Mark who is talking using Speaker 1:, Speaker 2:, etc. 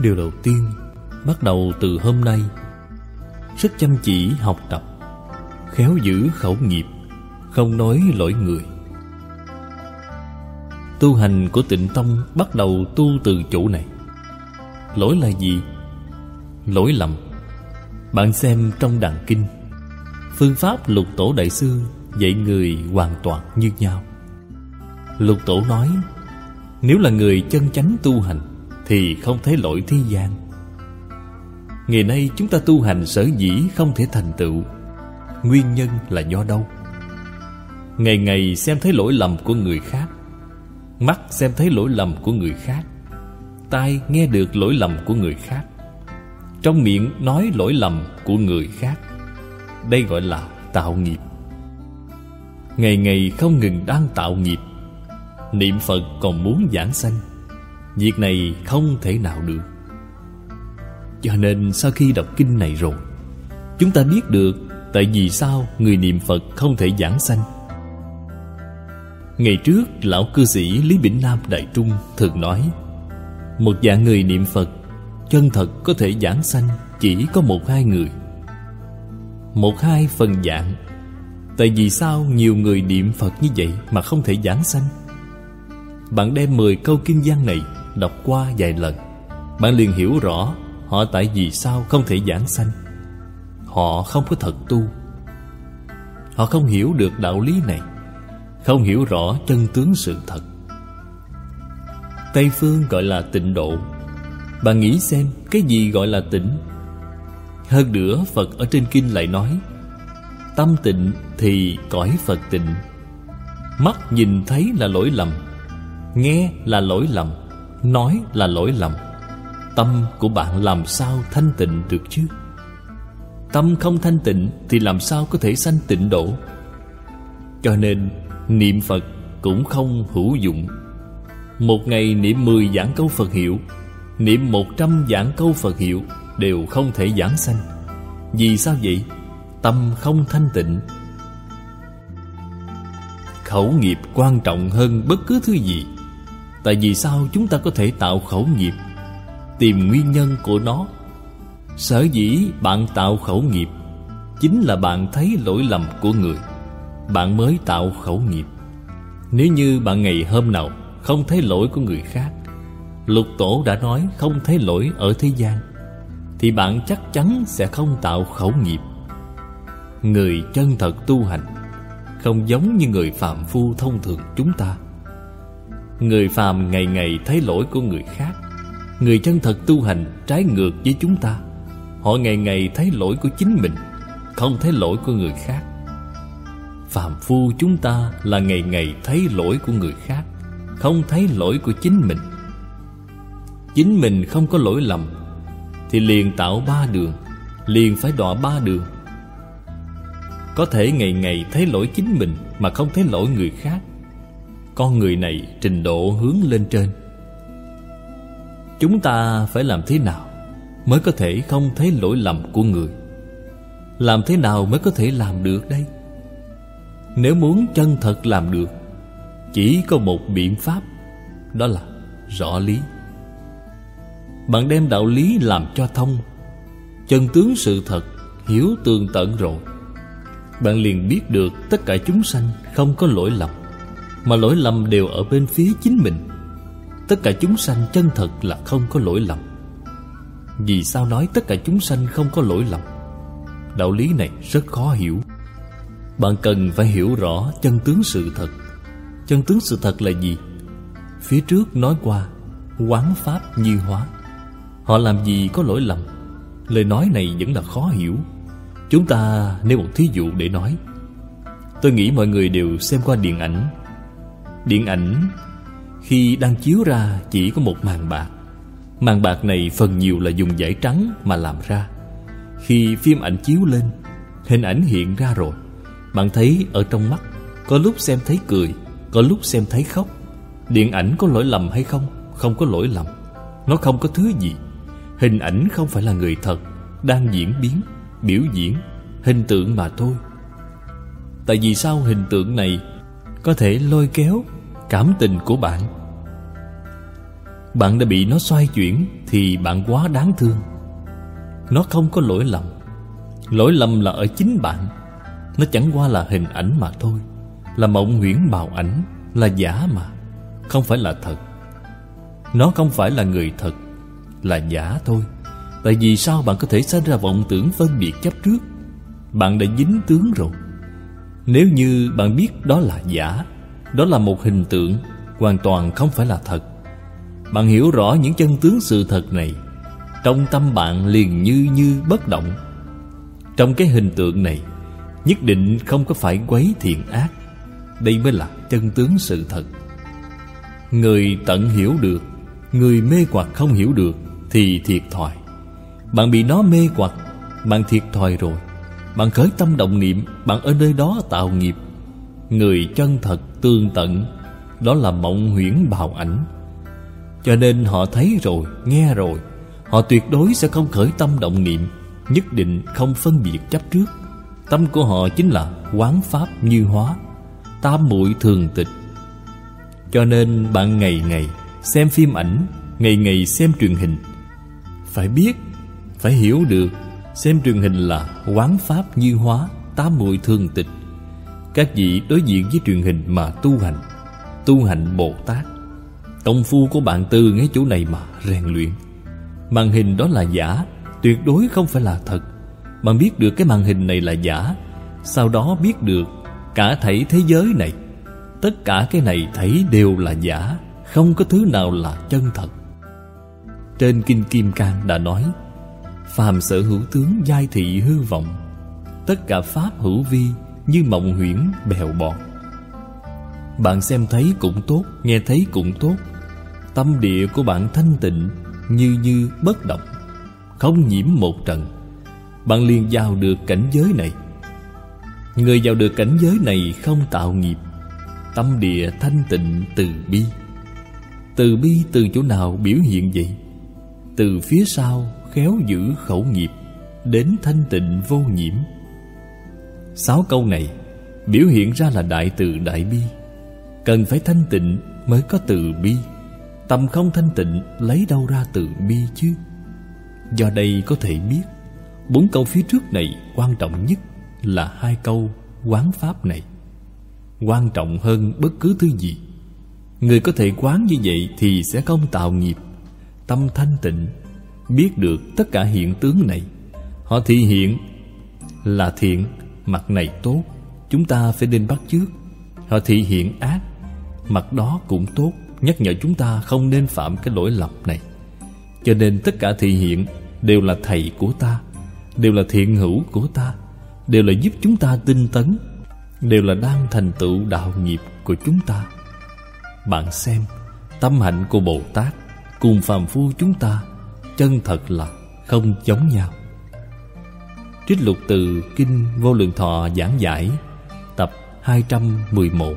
Speaker 1: Điều đầu tiên, Bắt đầu từ hôm nay. Rất chăm chỉ học tập, Khéo giữ khẩu nghiệp, Không nói lỗi người. Tu hành của tịnh tông Bắt đầu tu từ chỗ này. Lỗi là gì? Lỗi lầm. Bạn xem trong đàn kinh, Phương pháp lục tổ đại sư Dạy người hoàn toàn như nhau. Lục tổ nói, Nếu là người chân chánh tu hành thì không thấy lỗi thế gian. Ngày nay chúng ta tu hành sở dĩ không thể thành tựu. Nguyên nhân là do đâu? Ngày ngày xem thấy lỗi lầm của người khác, Mắt xem thấy lỗi lầm của người khác, Tai nghe được lỗi lầm của người khác, Trong miệng nói lỗi lầm của người khác. Đây gọi là tạo nghiệp. Ngày ngày không ngừng đang tạo nghiệp, Niệm Phật còn muốn giảng sanh. Việc này không thể nào được. Cho nên sau khi đọc kinh này rồi, Chúng ta biết được Tại vì sao người niệm Phật không thể giảng sanh. Ngày trước, lão cư sĩ Lý Bỉnh Nam Đại Trung thường nói, Một dạng người niệm Phật, Chân thật có thể giảng sanh Chỉ có một hai người. Một hai phần dạng, Tại vì sao nhiều người niệm Phật như vậy Mà không thể giảng sanh? Bạn đem 10 câu kinh văn này Đọc qua vài lần. Bạn liền hiểu rõ Họ tại vì sao không thể giảng sanh. Họ không có thật tu. Họ không hiểu được đạo lý này. Không hiểu rõ chân tướng sự thật. Tây phương gọi là tịnh độ. Bạn nghĩ xem, Cái gì gọi là tịnh? Hơn nữa, Phật ở trên kinh lại nói, Tâm tịnh thì cõi Phật tịnh. Mắt nhìn thấy là lỗi lầm. Nghe là lỗi lầm, Nói là lỗi lầm. Tâm của bạn làm sao thanh tịnh được chứ? Tâm không thanh tịnh Thì làm sao có thể sanh tịnh độ? Cho nên, Niệm Phật cũng không hữu dụng. Một ngày niệm 10 giảng câu Phật hiệu, Niệm 100 giảng câu Phật hiệu Đều không thể giảng sanh. Vì sao vậy? Tâm không thanh tịnh. Khẩu nghiệp quan trọng hơn bất cứ thứ gì. Tại vì sao chúng ta có thể tạo khẩu nghiệp? Tìm nguyên nhân của nó. Sở dĩ bạn tạo khẩu nghiệp Chính là bạn thấy lỗi lầm của người. Bạn mới tạo khẩu nghiệp. Nếu như bạn ngày hôm nào Không thấy lỗi của người khác, Lục tổ đã nói không thấy lỗi ở thế gian, Thì bạn chắc chắn sẽ không tạo khẩu nghiệp. Người chân thật tu hành Không giống như người phạm phu thông thường chúng ta. Người phàm ngày ngày thấy lỗi của người khác. Người chân thật tu hành trái ngược với chúng ta. Họ ngày ngày thấy lỗi của chính mình, Không thấy lỗi của người khác. Phàm phu chúng ta là ngày ngày thấy lỗi của người khác, Không thấy lỗi của chính mình. Chính mình không có lỗi lầm, Thì liền tạo ba đường, Liền phải đọa ba đường. Có thể ngày ngày thấy lỗi chính mình Mà không thấy lỗi người khác con người này trình độ hướng lên trên. Chúng ta phải làm thế nào Mới có thể không thấy lỗi lầm của người? Làm thế nào mới có thể làm được đây? Nếu muốn chân thật làm được, Chỉ có một biện pháp, Đó là rõ lý. Bạn đem đạo lý làm cho thông, Chân tướng sự thật, Hiểu tường tận rồi, Bạn liền biết được tất cả chúng sanh Không có lỗi lầm. Mà lỗi lầm đều ở bên phía chính mình. Tất cả chúng sanh chân thật là không có lỗi lầm. Vì sao nói tất cả chúng sanh không có lỗi lầm? Đạo lý này rất khó hiểu. Bạn cần phải hiểu rõ chân tướng sự thật. Chân tướng sự thật là gì? Phía trước nói qua, Quán pháp như hóa. Họ làm gì có lỗi lầm? Lời nói này vẫn là khó hiểu. Chúng ta nêu một thí dụ để nói. Tôi nghĩ mọi người đều xem qua điện ảnh. Điện ảnh khi đang chiếu ra chỉ có một màn bạc. Màn bạc này phần nhiều là dùng vải trắng mà làm ra. Khi phim ảnh chiếu lên Hình ảnh hiện ra rồi. Bạn thấy ở trong mắt Có lúc xem thấy cười Có lúc xem thấy khóc. Điện ảnh có lỗi lầm hay không? Không có lỗi lầm. Nó không có thứ gì. Hình ảnh không phải là người thật Đang diễn biến, biểu diễn Hình tượng mà thôi. Tại vì sao hình tượng này Có thể lôi kéo cảm tình của bạn. Bạn đã bị nó xoay chuyển Thì bạn quá đáng thương. Nó không có lỗi lầm. Lỗi lầm là ở chính bạn. Nó chẳng qua là hình ảnh mà thôi. Là mộng huyễn bào ảnh, Là giả mà. Không phải là thật. Nó không phải là người thật, Là giả thôi. Tại vì sao bạn có thể sinh ra vọng tưởng phân biệt chấp trước? Bạn đã dính tướng rồi. Nếu như bạn biết đó là giả đó là một hình tượng Hoàn toàn không phải là thật. Bạn hiểu rõ những chân tướng sự thật này, Trong tâm bạn liền như như bất động. Trong cái hình tượng này, Nhất định không có phải quấy thiện ác. Đây mới là chân tướng sự thật. Người tận hiểu được, Người mê hoặc không hiểu được Thì thiệt thòi. Bạn bị nó mê hoặc, Bạn thiệt thòi rồi. Bạn khởi tâm động niệm, Bạn ở nơi đó tạo nghiệp. Người chân thật tương tận Đó là mộng huyễn bào ảnh. Cho nên họ thấy rồi, nghe rồi Họ tuyệt đối sẽ không khởi tâm động niệm Nhất định không phân biệt chấp trước. Tâm của họ chính là quán pháp như hóa Tam muội thường tịch. Cho nên bạn ngày ngày xem phim ảnh Ngày ngày xem truyền hình. Phải biết, phải hiểu được Xem truyền hình là quán pháp như hóa Tám muội thường tịch. Các vị đối diện với truyền hình mà tu hành. Tu hành Bồ Tát. Công phu của bạn tư ngay chỗ này mà, rèn luyện. Màn hình đó là giả, Tuyệt đối không phải là thật. Bạn biết được cái màn hình này là giả, Sau đó biết được Cả thảy thế giới này. Tất cả cái này thấy đều là giả, Không có thứ nào là chân thật. Trên Kinh Kim Cang đã nói, Phàm sở hữu tướng giai thị hư vọng, Tất cả pháp hữu vi như mộng huyễn bèo bọt. Bạn xem thấy cũng tốt, Nghe thấy cũng tốt. Tâm địa của bạn thanh tịnh, Như như bất động, Không nhiễm một trần. Bạn liền vào được cảnh giới này. Người vào được cảnh giới này không tạo nghiệp, Tâm địa thanh tịnh từ bi. Từ bi từ chỗ nào biểu hiện vậy? Từ phía sau khéo giữ khẩu nghiệp, Đến thanh tịnh vô nhiễm. Sáu câu này biểu hiện ra là đại từ đại bi. Cần phải thanh tịnh mới có từ bi. Tâm không thanh tịnh lấy đâu ra từ bi chứ? Do đây có thể biết, Bốn câu phía trước này quan trọng nhất là hai câu quán pháp này. Quan trọng hơn bất cứ thứ gì. Người có thể quán như vậy thì sẽ không tạo nghiệp. Tâm thanh tịnh, Biết được tất cả hiện tướng này. Họ thị hiện là thiện Mặt này tốt, Chúng ta phải nên bắt trước Họ thị hiện ác, Mặt đó cũng tốt, Nhắc nhở chúng ta không nên phạm cái lỗi lầm này. Cho nên tất cả thị hiện Đều là thầy của ta, Đều là thiện hữu của ta, Đều là giúp chúng ta tinh tấn, Đều là đang thành tựu đạo nghiệp của chúng ta. Bạn xem, Tâm hạnh của Bồ Tát Cùng phàm phu chúng ta Chân thật là không giống nhau. Trích lục từ Kinh Vô Lượng Thọ giảng giải Tập 211